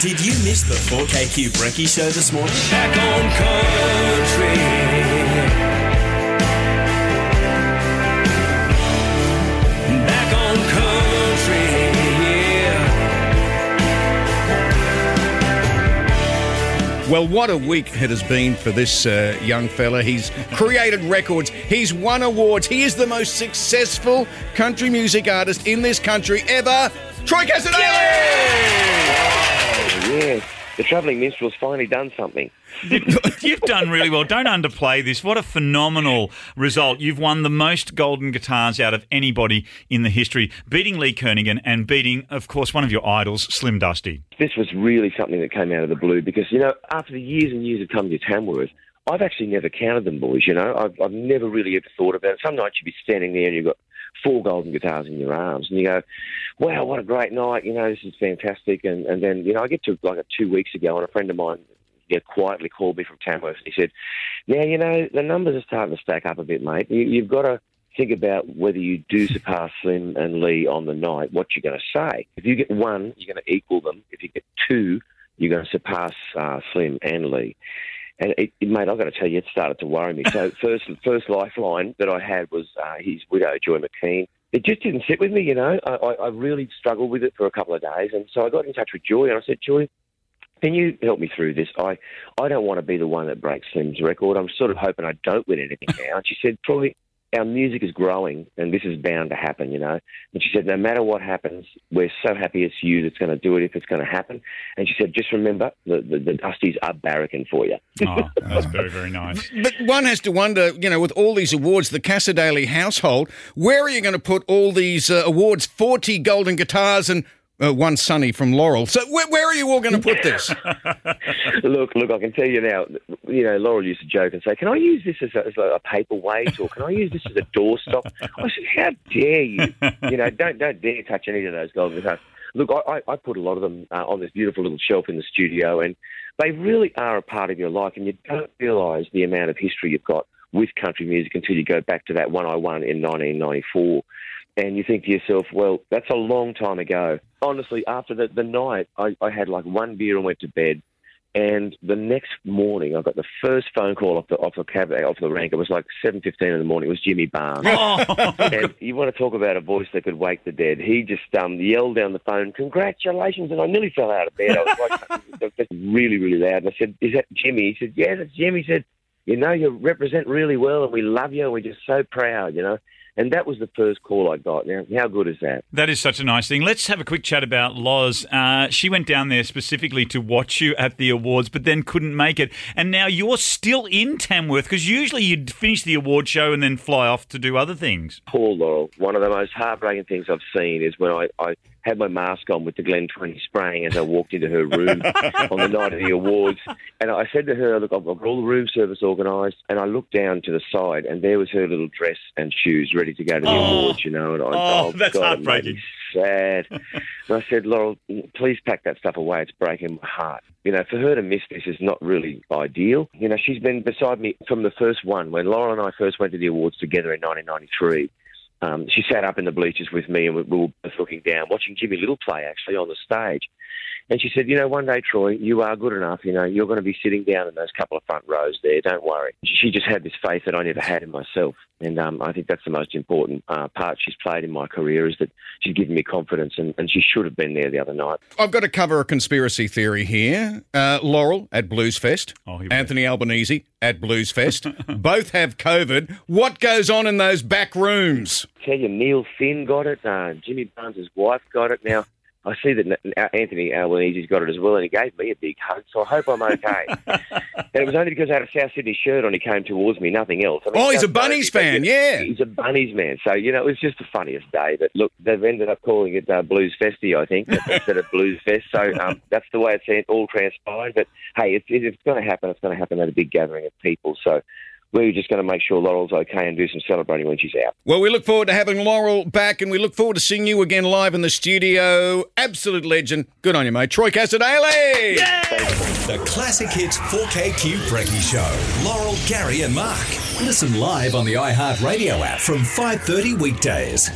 Did you miss the 4KQ Brekkie show this morning? Back on country. Back on country. Yeah. Well, what a week it has been for this uh, young fella. He's created records, he's won awards, he is the most successful country music artist in this country ever. Troy Cassar-Daley! Yeah, the travelling minstrel's finally done something. You've done really well. Don't underplay this. What a phenomenal result. You've won the most golden guitars out of anybody in the history, beating Lee Kernaghan and beating, of course, one of your idols, Slim Dusty. This was really something that came out of the blue because, you know, after the years and years of coming to Tamworth, I've actually never counted them, boys, you know. I've, I've never really ever thought about it. Some nights you'd be standing there and you've got four golden guitars in your arms and you go, wow, what a great night, you know, this is fantastic. And, and then, you know, I get to like a two weeks ago and a friend of mine know, quietly called me from Tamworth and he said, now, you know, the numbers are starting to stack up a bit, mate. You, you've got to think about whether you do surpass Slim and Lee on the night, what you're going to say. If you get one, you're going to equal them. If you get two, you're going to surpass uh, Slim and Lee. And it, it, mate, I've got to tell you, it started to worry me. So first, first lifeline that I had was uh, his widow, Joy McKean. It just didn't sit with me, you know. I, I, I really struggled with it for a couple of days, and so I got in touch with Joy, and I said, Joy, can you help me through this? I, I don't want to be the one that breaks Slim's record. I'm sort of hoping I don't win anything now. And she said, Troy, our music is growing, and this is bound to happen, you know. And she said, no matter what happens, we're so happy it's you that's going to do it if it's going to happen. And she said, just remember, the, the, the Dusties are barracking for you. Oh, that's very, very nice. But one has to wonder, you know, with all these awards, the Cassar-Daley household, where are you going to put all these uh, awards? 40 golden guitars and uh, one Sonny from Laurel. So where, where are you all going to put this? look, look, I can tell you now. You know, Laurel used to joke and say, "Can I use this as a, as a paperweight, or can I use this as a doorstop?" I said, "How dare you? You know, don't don't dare touch any of those golden guitars." Look, I, I put a lot of them uh, on this beautiful little shelf in the studio, and they really are a part of your life, and you don't realise the amount of history you've got with country music until you go back to that one I won in 1994 and you think to yourself, well, that's a long time ago. Honestly, after the, the night, I, I had like one beer and went to bed. And the next morning, I got the first phone call off the off the cab off the rank. It was like seven fifteen in the morning. It was Jimmy Barnes. and you want to talk about a voice that could wake the dead? He just um, yelled down the phone, "Congratulations!" And I nearly fell out of bed. I was like, just really, really loud. And I said, "Is that Jimmy?" He said, "Yes, it's Jimmy." He said, "You know, you represent really well, and we love you, and we're just so proud." You know. And that was the first call I got. Now, how good is that? That is such a nice thing. Let's have a quick chat about Loz. Uh, she went down there specifically to watch you at the awards, but then couldn't make it. And now you're still in Tamworth because usually you'd finish the award show and then fly off to do other things. Poor Laurel. One of the most heartbreaking things I've seen is when I, I had my mask on with the Glen 20 spraying as I walked into her room on the night of the awards. And I said to her, Look, I've got all the room service organised. And I looked down to the side, and there was her little dress and shoes ready to go to the Oh. awards, you know. And I, oh, oh, that's God, heartbreaking. Sad. and I said, Laurel, please pack that stuff away. It's breaking my heart. You know, for her to miss this is not really ideal. You know, she's been beside me from the first one. When Laurel and I first went to the awards together in 1993, um, she sat up in the bleachers with me and we, we were both looking down, watching Jimmy Little play actually on the stage. And she said, you know, one day, Troy, you are good enough. You know, you're going to be sitting down in those couple of front rows there. Don't worry. She just had this faith that I never had in myself. And um, I think that's the most important uh, part she's played in my career is that she's given me confidence and, and she should have been there the other night. I've got to cover a conspiracy theory here. Uh, Laurel at Bluesfest, Oh, here we go. Anthony Albanese at Bluesfest, Both have COVID. What goes on in those back rooms? tell you, Neil Finn got it. Uh, Jimmy Barnes' wife got it. Now, I see that Anthony Albanese's got it as well, and he gave me a big hug, so I hope I'm okay. and it was only because I had a South Sydney shirt on he came towards me, nothing else. I mean, Oh, he's a Bunnies fan, yeah. He's a Bunnies man. So, you know, it was just the funniest day. But look, they've ended up calling it uh, Blues Festy, I think, instead of Blues Fest. So um, that's the way it's all transpired. But hey, it's, it's going to happen, it's going to happen at a big gathering of people. So we're just going to make sure Laurel's okay and do some celebrating when she's out. Well, we look forward to having Laurel back, and we look forward to seeing you again live in the studio. Absolute legend. Good on you, mate. Troy Cassar-Daley. The Classic Hits 4KQ Brekkie Show. Laurel, Gary, and Mark. Listen live on the iHeartRadio app from 5:30 weekdays.